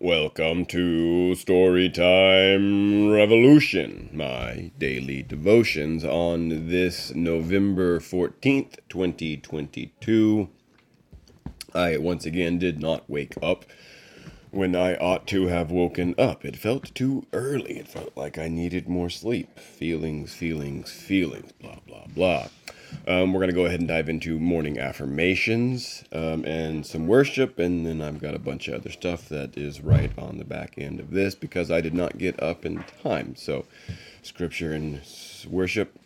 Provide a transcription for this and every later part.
Welcome to Storytime Revolution, my daily devotions on this November 14th, 2022. I once again did not wake up when I ought to have woken up. It felt too early. It felt like I needed more sleep. Feelings, feelings, feelings, blah, blah, blah. Um, we're going to go ahead and dive into morning affirmations um, and some worship, and then I've got a bunch of other stuff that is right on the back end of this because I did not get up in time. So, scripture and worship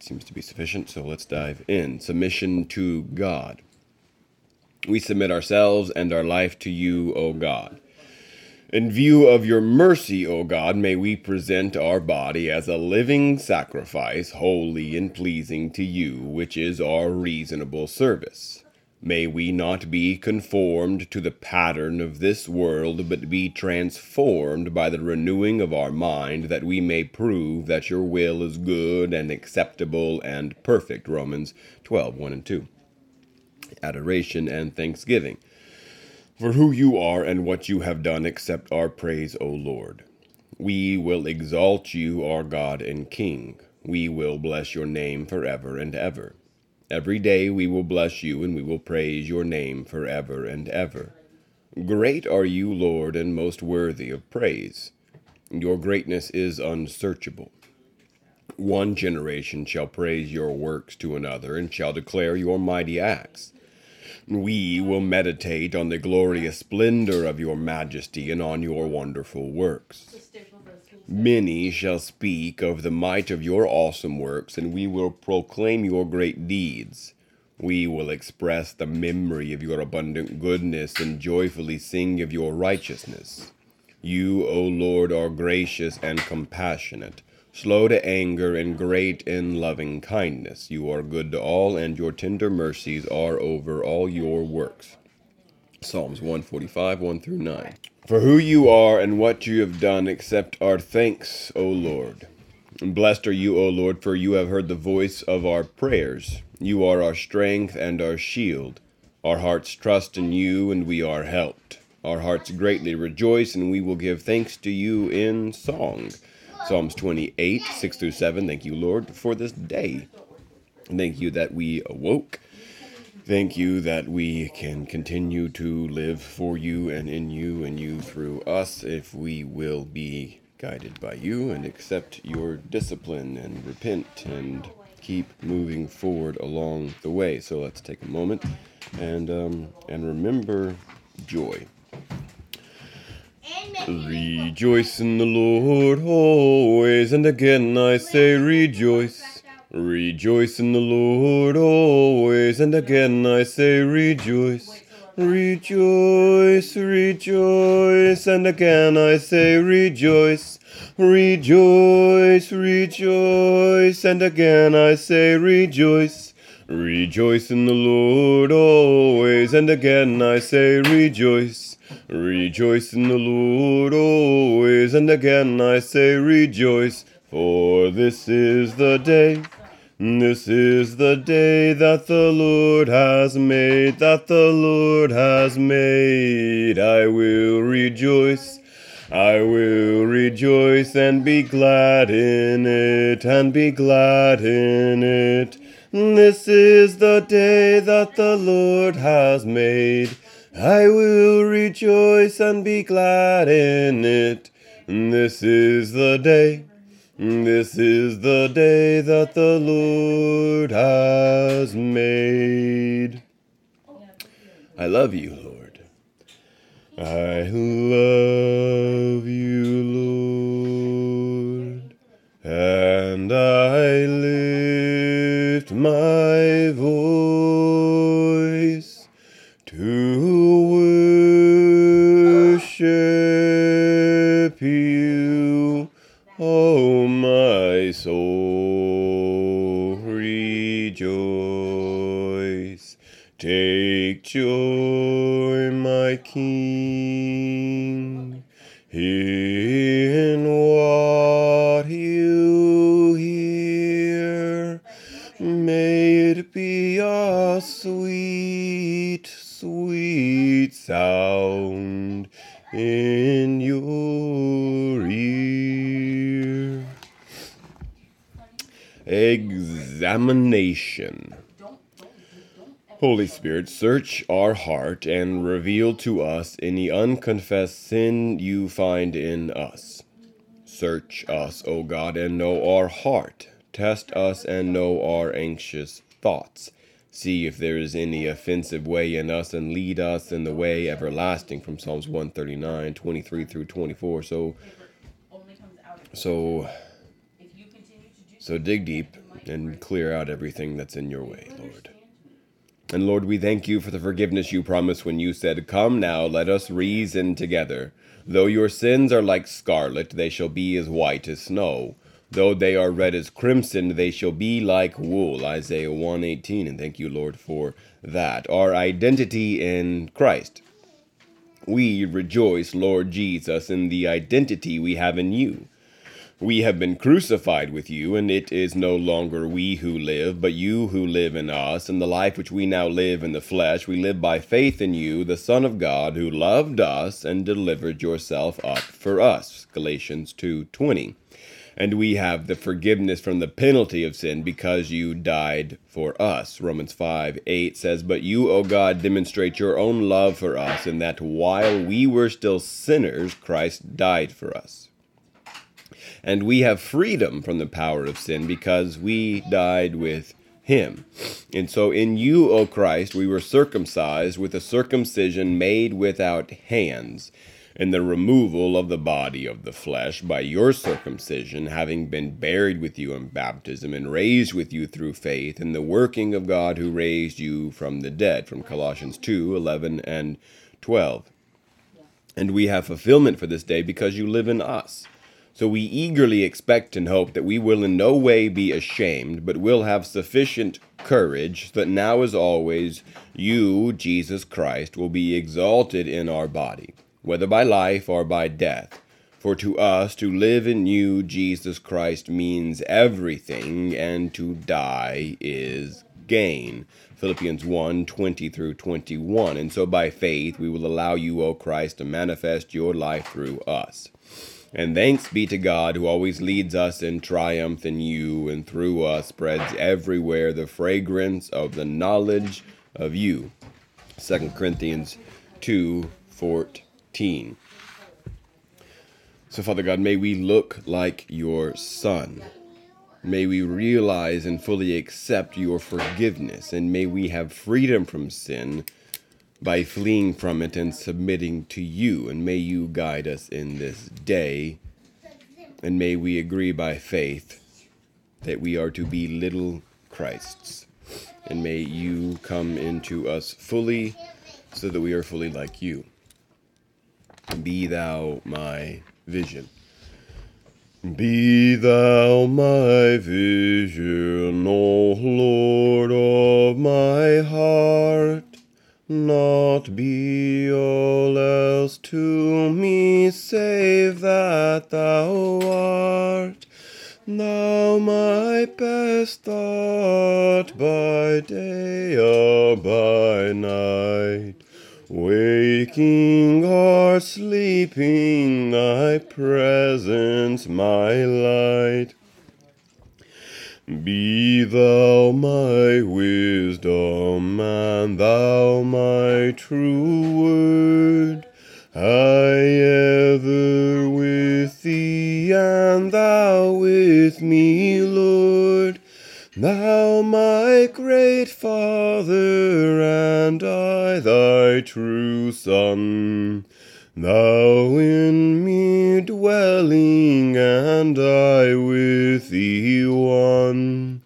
seems to be sufficient. So, let's dive in. Submission to God. We submit ourselves and our life to you, O God. In view of your mercy, O God, may we present our body as a living sacrifice, holy and pleasing to you, which is our reasonable service. May we not be conformed to the pattern of this world, but be transformed by the renewing of our mind, that we may prove that your will is good and acceptable and perfect. Romans 12 1 and 2. Adoration and thanksgiving for who you are and what you have done, accept our praise, O Lord. We will exalt you, our God and King. We will bless your name forever and ever. Every day we will bless you and we will praise your name forever and ever. Great are you, Lord, and most worthy of praise. Your greatness is unsearchable. One generation shall praise your works to another and shall declare your mighty acts. We will meditate on the glorious splendor of your majesty and on your wonderful works. Many shall speak of the might of your awesome works, and we will proclaim your great deeds. We will express the memory of your abundant goodness and joyfully sing of your righteousness. You, O Lord, are gracious and compassionate slow to anger, and great in loving kindness. You are good to all, and your tender mercies are over all your works. Psalms 145, 1 through 9. For who you are and what you have done, accept our thanks, O Lord. Blessed are you, O Lord, for you have heard the voice of our prayers. You are our strength and our shield. Our hearts trust in you, and we are helped. Our hearts greatly rejoice, and we will give thanks to you in song. Psalms 28, 6 through 7. Thank you, Lord, for this day. Thank you that we awoke. Thank you that we can continue to live for you and in you and you through us if we will be guided by you and accept your discipline and repent and keep moving forward along the way. So let's take a moment and um, and remember joy. Rejoice in the Lord always, and again I say rejoice. Rejoice in the Lord always, and again I say rejoice. Rejoice, rejoice, and again I say rejoice. Rejoice, rejoice, and again I say rejoice. Rejoice in the Lord always, and again I say rejoice. Rejoice in the Lord always, and again I say rejoice, for this is the day, this is the day that the Lord has made, that the Lord has made. I will rejoice, I will rejoice and be glad in it, and be glad in it. This is the day that the Lord has made. I will rejoice and be glad in it. This is the day, this is the day that the Lord has made. I love you, Lord. I love you, Lord, and I lift my sweet, sweet sound in your ear. Examination. Holy Spirit, search our heart and reveal to us any unconfessed sin you find in us. Search us, O God, and know our heart. Test us and know our anxious thoughts. See if there is any offensive way in us and lead us in the way everlasting from Psalms 139, 23 through 24. So, so, so dig deep and clear out everything that's in your way, Lord. And Lord, we thank you for the forgiveness you promised when you said, Come now, let us reason together. Though your sins are like scarlet, they shall be as white as snow. Though they are red as crimson, they shall be like wool. Isaiah 118. And thank you, Lord, for that. Our identity in Christ. We rejoice, Lord Jesus, in the identity we have in you. We have been crucified with you, and it is no longer we who live, but you who live in us. And the life which we now live in the flesh, we live by faith in you, the Son of God, who loved us and delivered yourself up for us. Galatians 2:20. And we have the forgiveness from the penalty of sin because you died for us. Romans 5 8 says, But you, O God, demonstrate your own love for us, in that while we were still sinners, Christ died for us and we have freedom from the power of sin because we died with him. And so in you, O Christ, we were circumcised with a circumcision made without hands, and the removal of the body of the flesh by your circumcision, having been buried with you in baptism and raised with you through faith in the working of God who raised you from the dead, from Colossians 2 11 and 12. And we have fulfillment for this day because you live in us. So we eagerly expect and hope that we will in no way be ashamed, but will have sufficient courage that now as always you, Jesus Christ, will be exalted in our body, whether by life or by death. For to us to live in you, Jesus Christ, means everything, and to die is gain. Philippians 1 20 through 21. And so by faith we will allow you, O Christ, to manifest your life through us. And thanks be to God who always leads us in triumph in you and through us spreads everywhere the fragrance of the knowledge of you. 2 Corinthians 2 14. So, Father God, may we look like your Son. May we realize and fully accept your forgiveness, and may we have freedom from sin by fleeing from it and submitting to you. And may you guide us in this day. And may we agree by faith that we are to be little Christs. And may you come into us fully so that we are fully like you. Be thou my vision. Be thou my vision, O Lord of my heart. Not be all else to me save that thou art. Thou my best thought by day or by night. Waking or sleeping, thy presence my light. Be thou my wisdom, and thou my true word. I ever with thee, and thou with me. Thou my great Father, and I thy true Son. Thou in me dwelling, and I with thee one.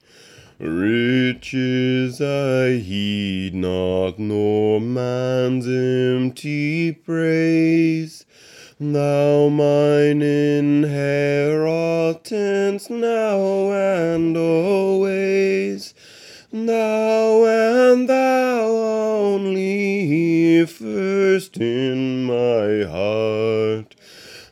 Riches I heed not, nor man's empty praise. Thou mine inheritance now and always. Thou and thou only first in my heart.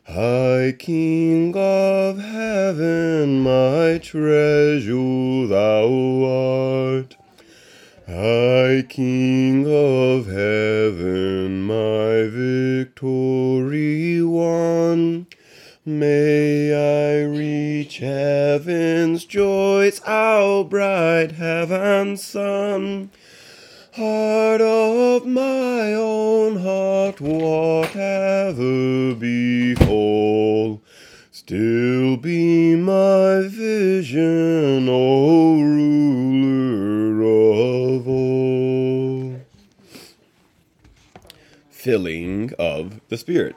High King of heaven, my treasure thou art. High King of heaven, my victory won. May reach heaven's joys, our bright heaven's sun. Heart of my own heart, whatever befall, still be my vision, O ruler of all. Filling of the Spirit.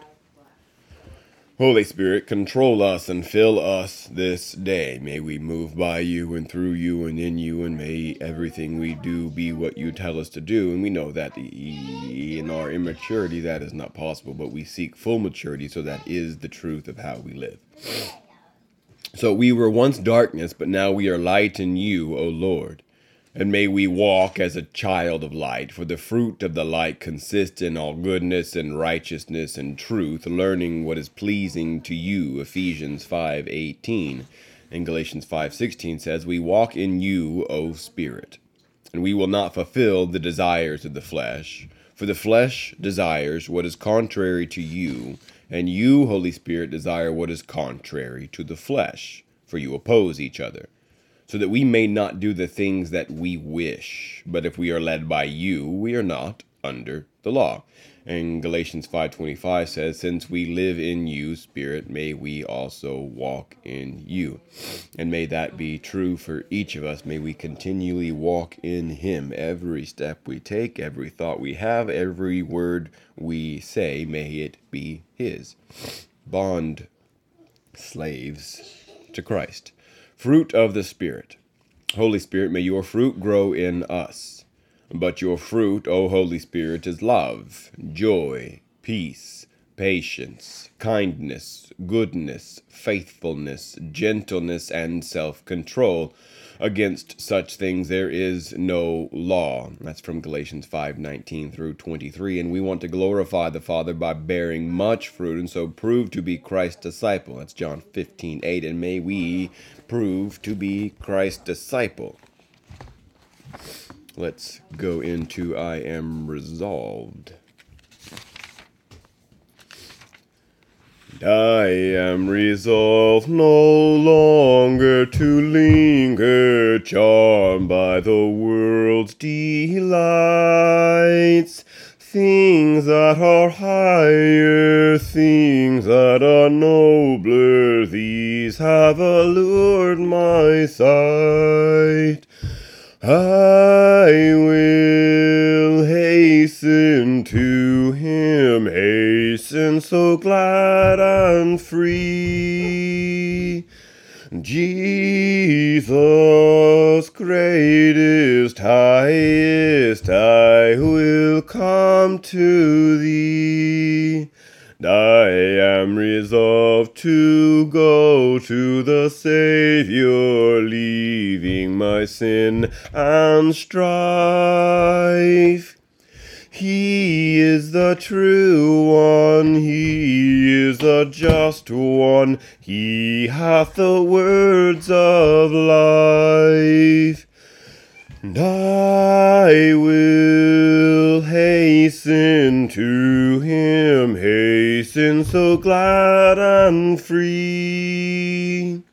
Holy Spirit, control us and fill us this day. May we move by you and through you and in you, and may everything we do be what you tell us to do. And we know that in our immaturity that is not possible, but we seek full maturity, so that is the truth of how we live. So we were once darkness, but now we are light in you, O Lord. And may we walk as a child of light, for the fruit of the light consists in all goodness and righteousness and truth, learning what is pleasing to you. Ephesians 5:18 and Galatians 5:16 says, "We walk in you, O Spirit, and we will not fulfill the desires of the flesh, for the flesh desires what is contrary to you, and you, Holy Spirit, desire what is contrary to the flesh, for you oppose each other." So that we may not do the things that we wish. But if we are led by you, we are not under the law. And Galatians 5:25 says, "Since we live in you, spirit, may we also walk in you." And may that be true for each of us. May we continually walk in him every step we take, every thought we have, every word we say, may it be his. Bond slaves to Christ. Fruit of the Spirit. Holy Spirit, may your fruit grow in us. But your fruit, O Holy Spirit, is love, joy, peace, patience, kindness, goodness, faithfulness, gentleness, and self control. Against such things there is no law. That's from Galatians 5:19 through 23 and we want to glorify the Father by bearing much fruit and so prove to be Christ's disciple. That's John 15:8 and may we prove to be Christ's disciple. Let's go into I am resolved. I am resolved no longer to linger, charmed by the world's delights. Things that are higher, things that are nobler, these have allured my sight. I will hasten so glad I'm free. Jesus, greatest, highest, I will come to thee. I am resolved to go to the Saviour, leaving my sin and strife. He is the true one, he is the just one, he hath the words of life. And I will hasten to him, hasten so glad and free.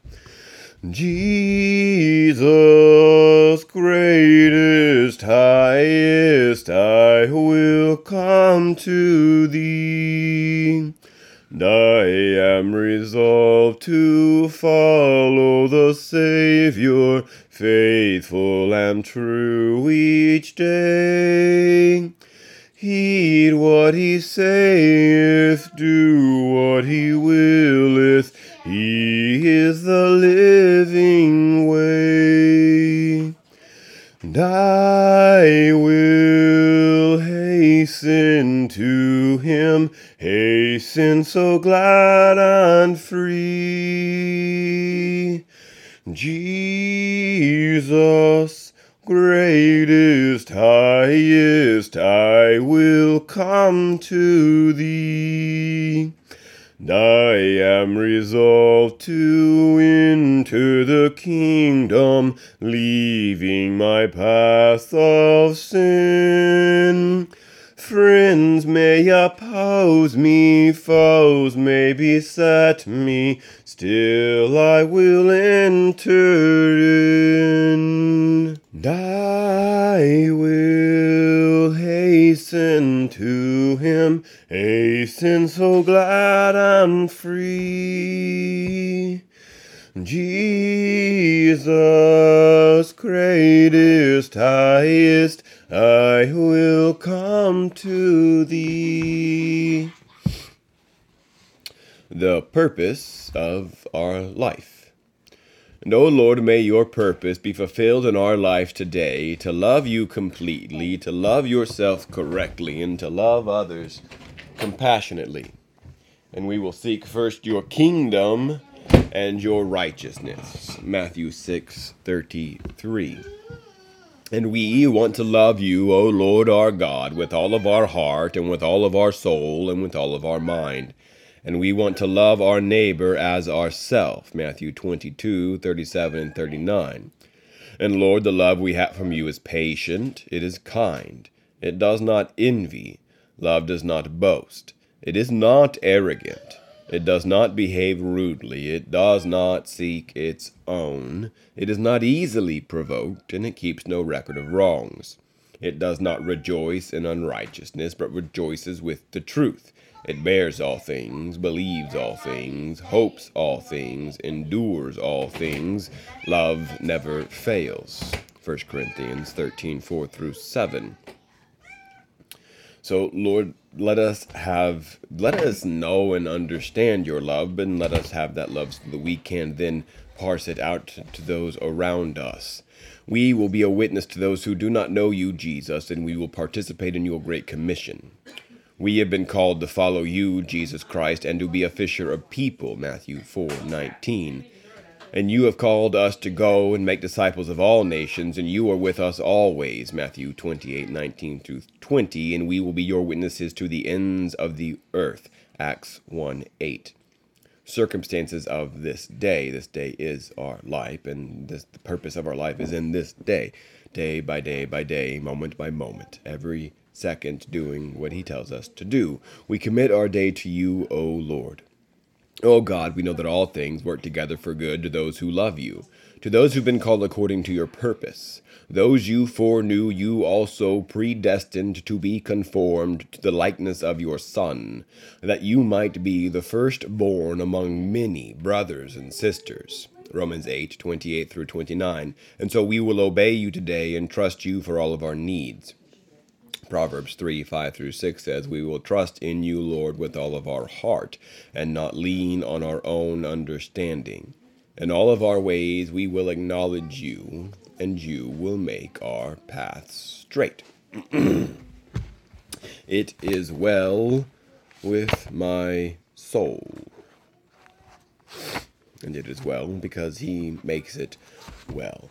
Jesus, greatest, highest, I will come to thee. And I am resolved to follow the Saviour, faithful and true each day. Heed what he saith, do what he willeth. He is the living way. I hasten to him, hasten so glad and free. Jesus, greatest, highest, I will come to thee. I am resolved to enter the kingdom, leaving my path of sin. Friends may oppose me, foes may beset me, still I will enter in. I will hasten to him, hasten so glad and free. Jesus, greatest, highest, I will come to thee. The purpose of our life. And, O Lord, may your purpose be fulfilled in our life today to love you completely, to love yourself correctly, and to love others compassionately. And we will seek first your kingdom and your righteousness. Matthew 6 33. And we want to love you, O Lord our God, with all of our heart, and with all of our soul, and with all of our mind. And we want to love our neighbor as ourself. Matthew 22, 37, and 39. And Lord, the love we have from you is patient, it is kind, it does not envy, love does not boast, it is not arrogant. It does not behave rudely. It does not seek its own. It is not easily provoked, and it keeps no record of wrongs. It does not rejoice in unrighteousness, but rejoices with the truth. It bears all things, believes all things, hopes all things, endures all things. Love never fails. 1 Corinthians 13 4 through 7. So, Lord, let us have, let us know and understand your love, and let us have that love so that we can then parse it out to those around us. We will be a witness to those who do not know you, Jesus, and we will participate in your great commission. We have been called to follow you, Jesus Christ, and to be a fisher of people, Matthew 4 19. And you have called us to go and make disciples of all nations, and you are with us always. Matthew 28 19 through 20. And we will be your witnesses to the ends of the earth. Acts 1 8. Circumstances of this day. This day is our life, and this, the purpose of our life is in this day. Day by day by day, moment by moment, every second doing what he tells us to do. We commit our day to you, O Lord. O God, we know that all things work together for good to those who love you, to those who've been called according to your purpose. Those you foreknew, you also predestined to be conformed to the likeness of your Son, that you might be the firstborn among many brothers and sisters. Romans 8, 28 through 29. And so we will obey you today and trust you for all of our needs. Proverbs 3 5 through 6 says, We will trust in you, Lord, with all of our heart, and not lean on our own understanding. In all of our ways we will acknowledge you, and you will make our paths straight. it is well with my soul. And it is well because he makes it well.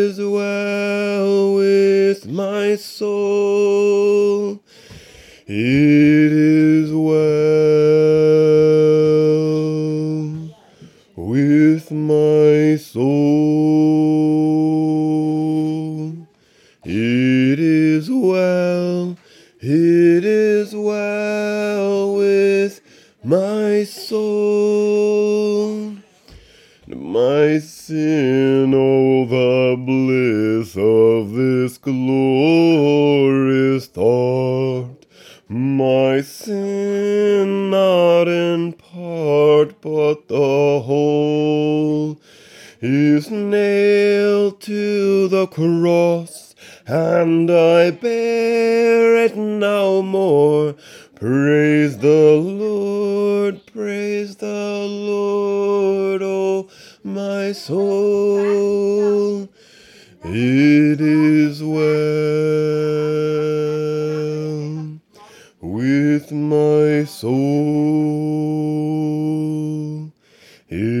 my soul. It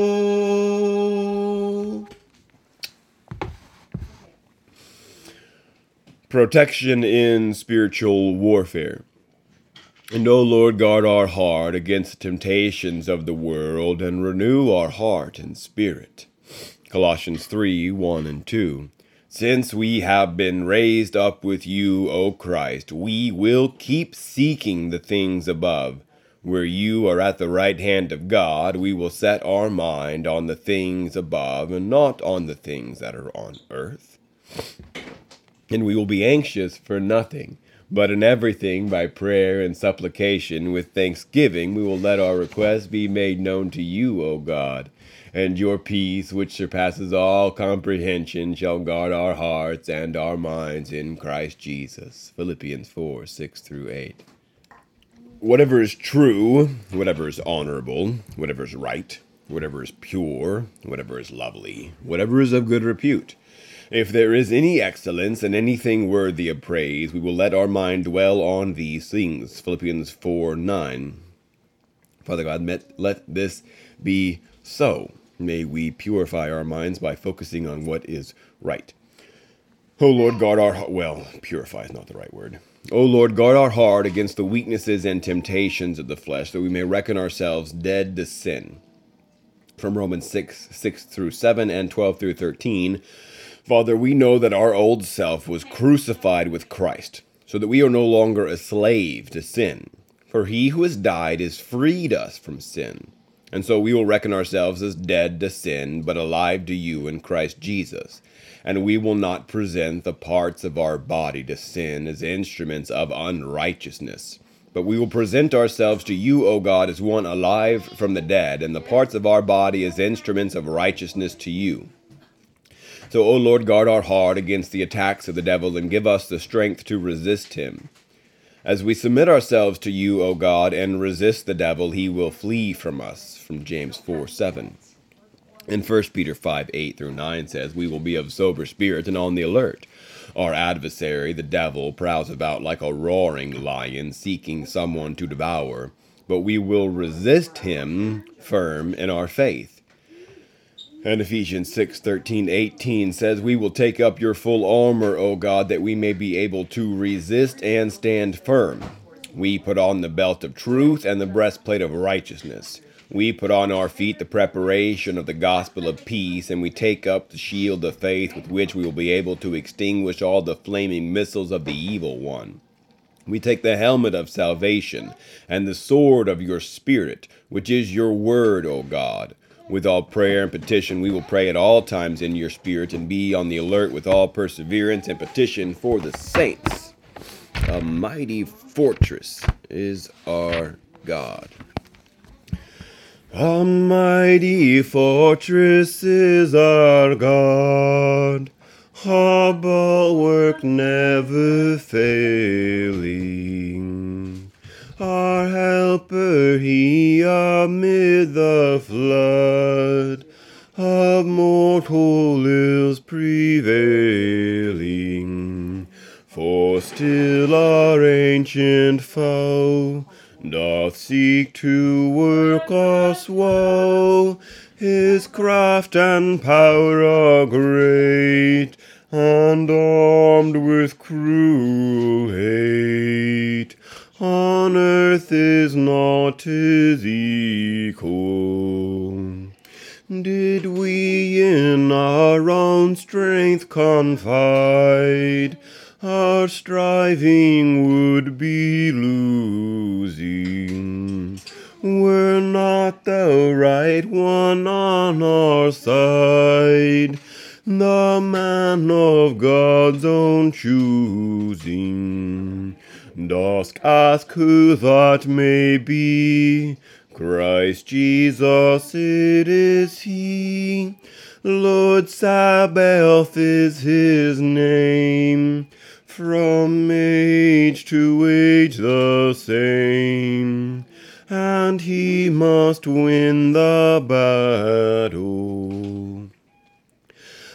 Protection in spiritual warfare. And O Lord, guard our heart against the temptations of the world, and renew our heart and spirit. Colossians 3 1 and 2. Since we have been raised up with you, O Christ, we will keep seeking the things above. Where you are at the right hand of God, we will set our mind on the things above, and not on the things that are on earth. And we will be anxious for nothing but in everything, by prayer and supplication, with thanksgiving, we will let our requests be made known to you, O God. And your peace, which surpasses all comprehension, shall guard our hearts and our minds in Christ Jesus. Philippians 4 6 through 8. Whatever is true, whatever is honorable, whatever is right, whatever is pure, whatever is lovely, whatever is of good repute if there is any excellence and anything worthy of praise, we will let our mind dwell on these things. Philippians 4 9. Father God, let this be so. May we purify our minds by focusing on what is right. O Lord, guard our heart. well, purify is not the right word. O Lord, guard our heart against the weaknesses and temptations of the flesh, that we may reckon ourselves dead to sin. From Romans 6, 6 through 7 and 12 through 13. Father, we know that our old self was crucified with Christ, so that we are no longer a slave to sin. For he who has died has freed us from sin. And so we will reckon ourselves as dead to sin, but alive to you in Christ Jesus. And we will not present the parts of our body to sin as instruments of unrighteousness. But we will present ourselves to you, O God, as one alive from the dead, and the parts of our body as instruments of righteousness to you. So, O Lord, guard our heart against the attacks of the devil and give us the strength to resist him. As we submit ourselves to you, O God, and resist the devil, he will flee from us. From James 4 7. And 1 Peter 5 8 through 9 says, We will be of sober spirit and on the alert. Our adversary, the devil, prowls about like a roaring lion, seeking someone to devour. But we will resist him firm in our faith and Ephesians 6 13, 18 says, We will take up your full armor, O God, that we may be able to resist and stand firm. We put on the belt of truth and the breastplate of righteousness. We put on our feet the preparation of the gospel of peace, and we take up the shield of faith with which we will be able to extinguish all the flaming missiles of the evil one. We take the helmet of salvation and the sword of your Spirit, which is your word, O God. With all prayer and petition, we will pray at all times in your spirit and be on the alert with all perseverance and petition for the saints. A mighty fortress is our God. A mighty fortress is our God, a bulwark never failing our helper he amid the flood of mortal ills prevailing. For still our ancient foe doth seek to work us woe. His craft and power are great, and armed with cruel hate. On earth is not his equal. Did we in our own strength confide, our striving would be losing. Were not the right one on our side, the man of God's own choosing. Dost ask who that may be? Christ Jesus, it is He. Lord Sabaoth is His name. From age to age the same. And He must win the battle.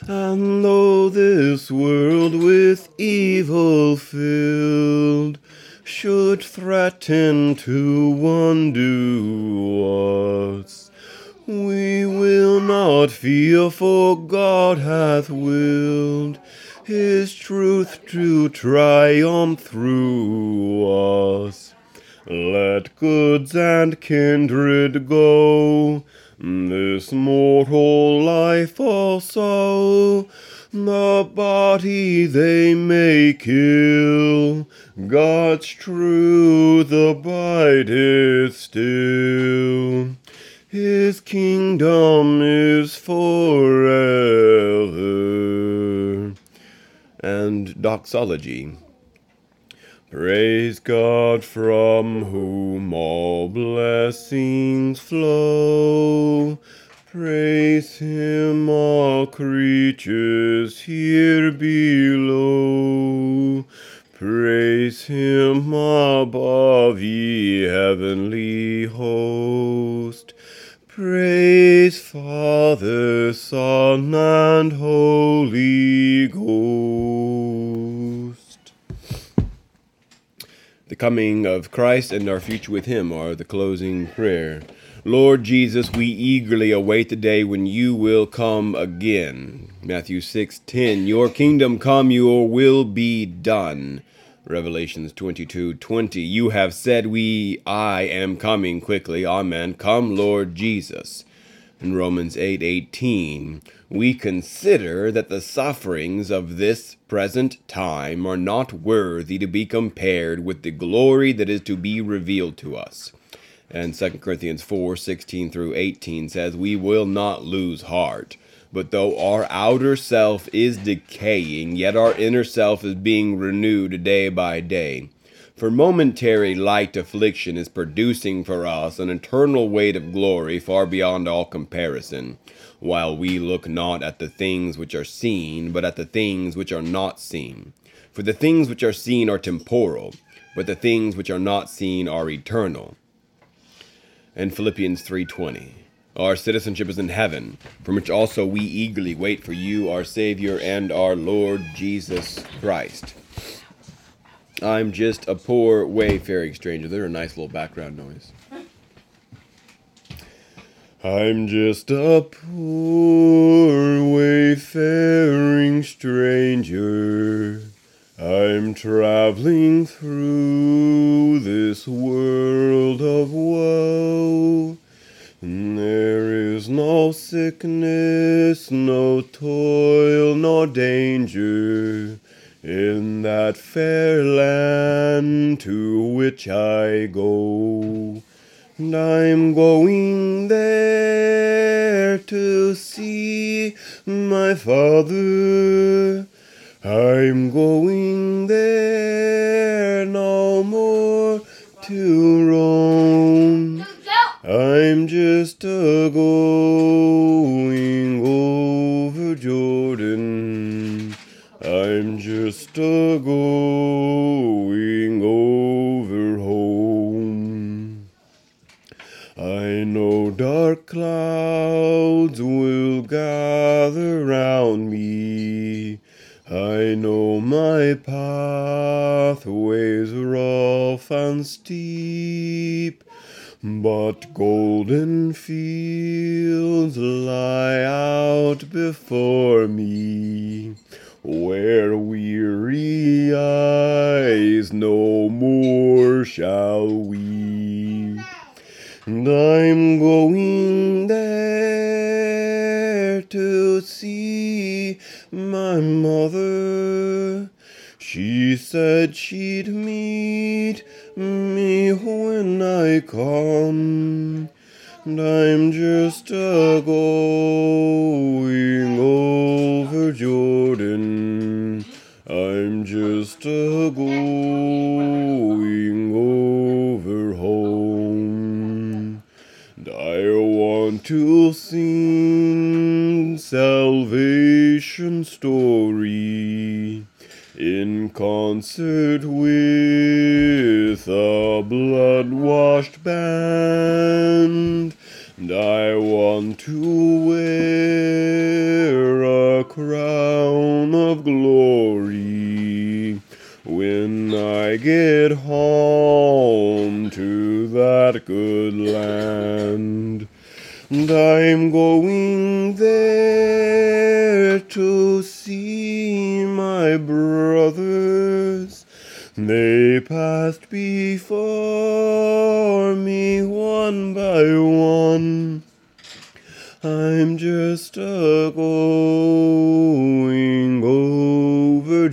And though this world with evil filled should threaten to undo us, we will not fear, for God hath willed His truth to triumph through us. Let goods and kindred go, this mortal life also the body they may kill, God's truth abideth still. His kingdom is forever. And doxology. Praise God from whom all blessings flow. Praise him, all creatures here below. Praise him above, ye heavenly host. Praise Father, Son, and Holy Ghost. The coming of Christ and our future with him are the closing prayer. Lord Jesus, we eagerly await the day when you will come again. Matthew 6:10 Your kingdom come, your will be done. Revelations 22:20 You have said we I am coming quickly. Amen. Come, Lord Jesus. In Romans 8:18 we consider that the sufferings of this present time are not worthy to be compared with the glory that is to be revealed to us. And 2 Corinthians 4:16 through 18 says, We will not lose heart. But though our outer self is decaying, yet our inner self is being renewed day by day. For momentary light affliction is producing for us an eternal weight of glory far beyond all comparison, while we look not at the things which are seen, but at the things which are not seen. For the things which are seen are temporal, but the things which are not seen are eternal and Philippians 3:20. Our citizenship is in heaven, from which also we eagerly wait for you, our Savior and our Lord Jesus Christ. I'm just a poor wayfaring stranger. They're a nice little background noise. I'm just a poor wayfaring stranger. I'm traveling through this world of woe. There is no sickness, no toil, no danger in that fair land to which I go. And I'm going there to see my Father I'm going there no more to roam. I'm just a going Just a going over home. I know dark clouds will gather round me I know my pathways rough and steep, but golden fields lie out before me, where weary eyes no more shall weep. And I'm going there to see my mother. She said she'd meet me when I come. And I'm just a going over concert with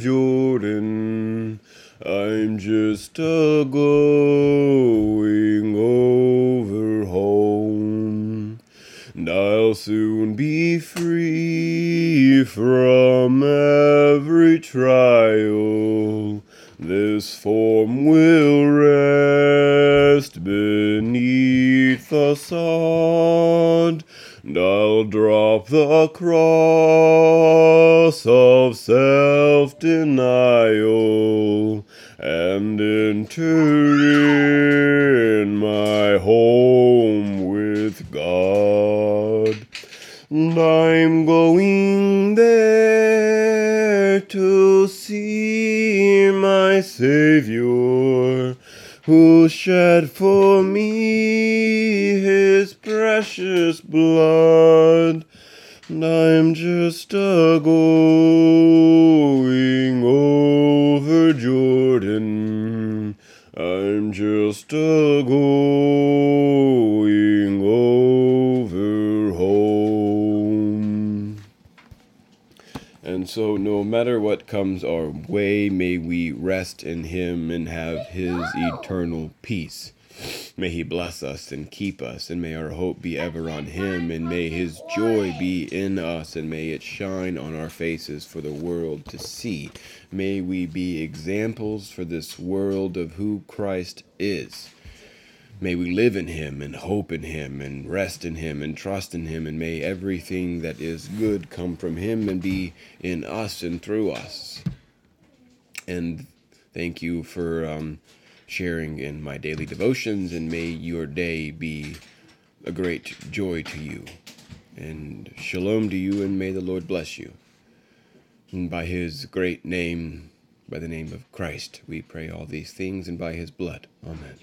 Jordan. I'm just a going over home. And I'll soon be free from every trial. This form will rest beneath the sod. I'll drop the cross of self denial and enter in my home with God. And I'm going there to see my Savior who shed for me his precious blood. And I'm just a going over Jordan. I'm just a going over home. And so, no matter what comes our way, may we rest in Him and have His eternal peace. May He bless us and keep us, and may our hope be ever on Him, and may His joy be in us, and may it shine on our faces for the world to see. May we be examples for this world of who Christ is. May we live in Him and hope in Him and rest in Him and trust in Him, and may everything that is good come from Him and be in us and through us. And thank you for um, sharing in my daily devotions, and may your day be a great joy to you. And shalom to you, and may the Lord bless you. And by His great name, by the name of Christ, we pray all these things, and by His blood. Amen.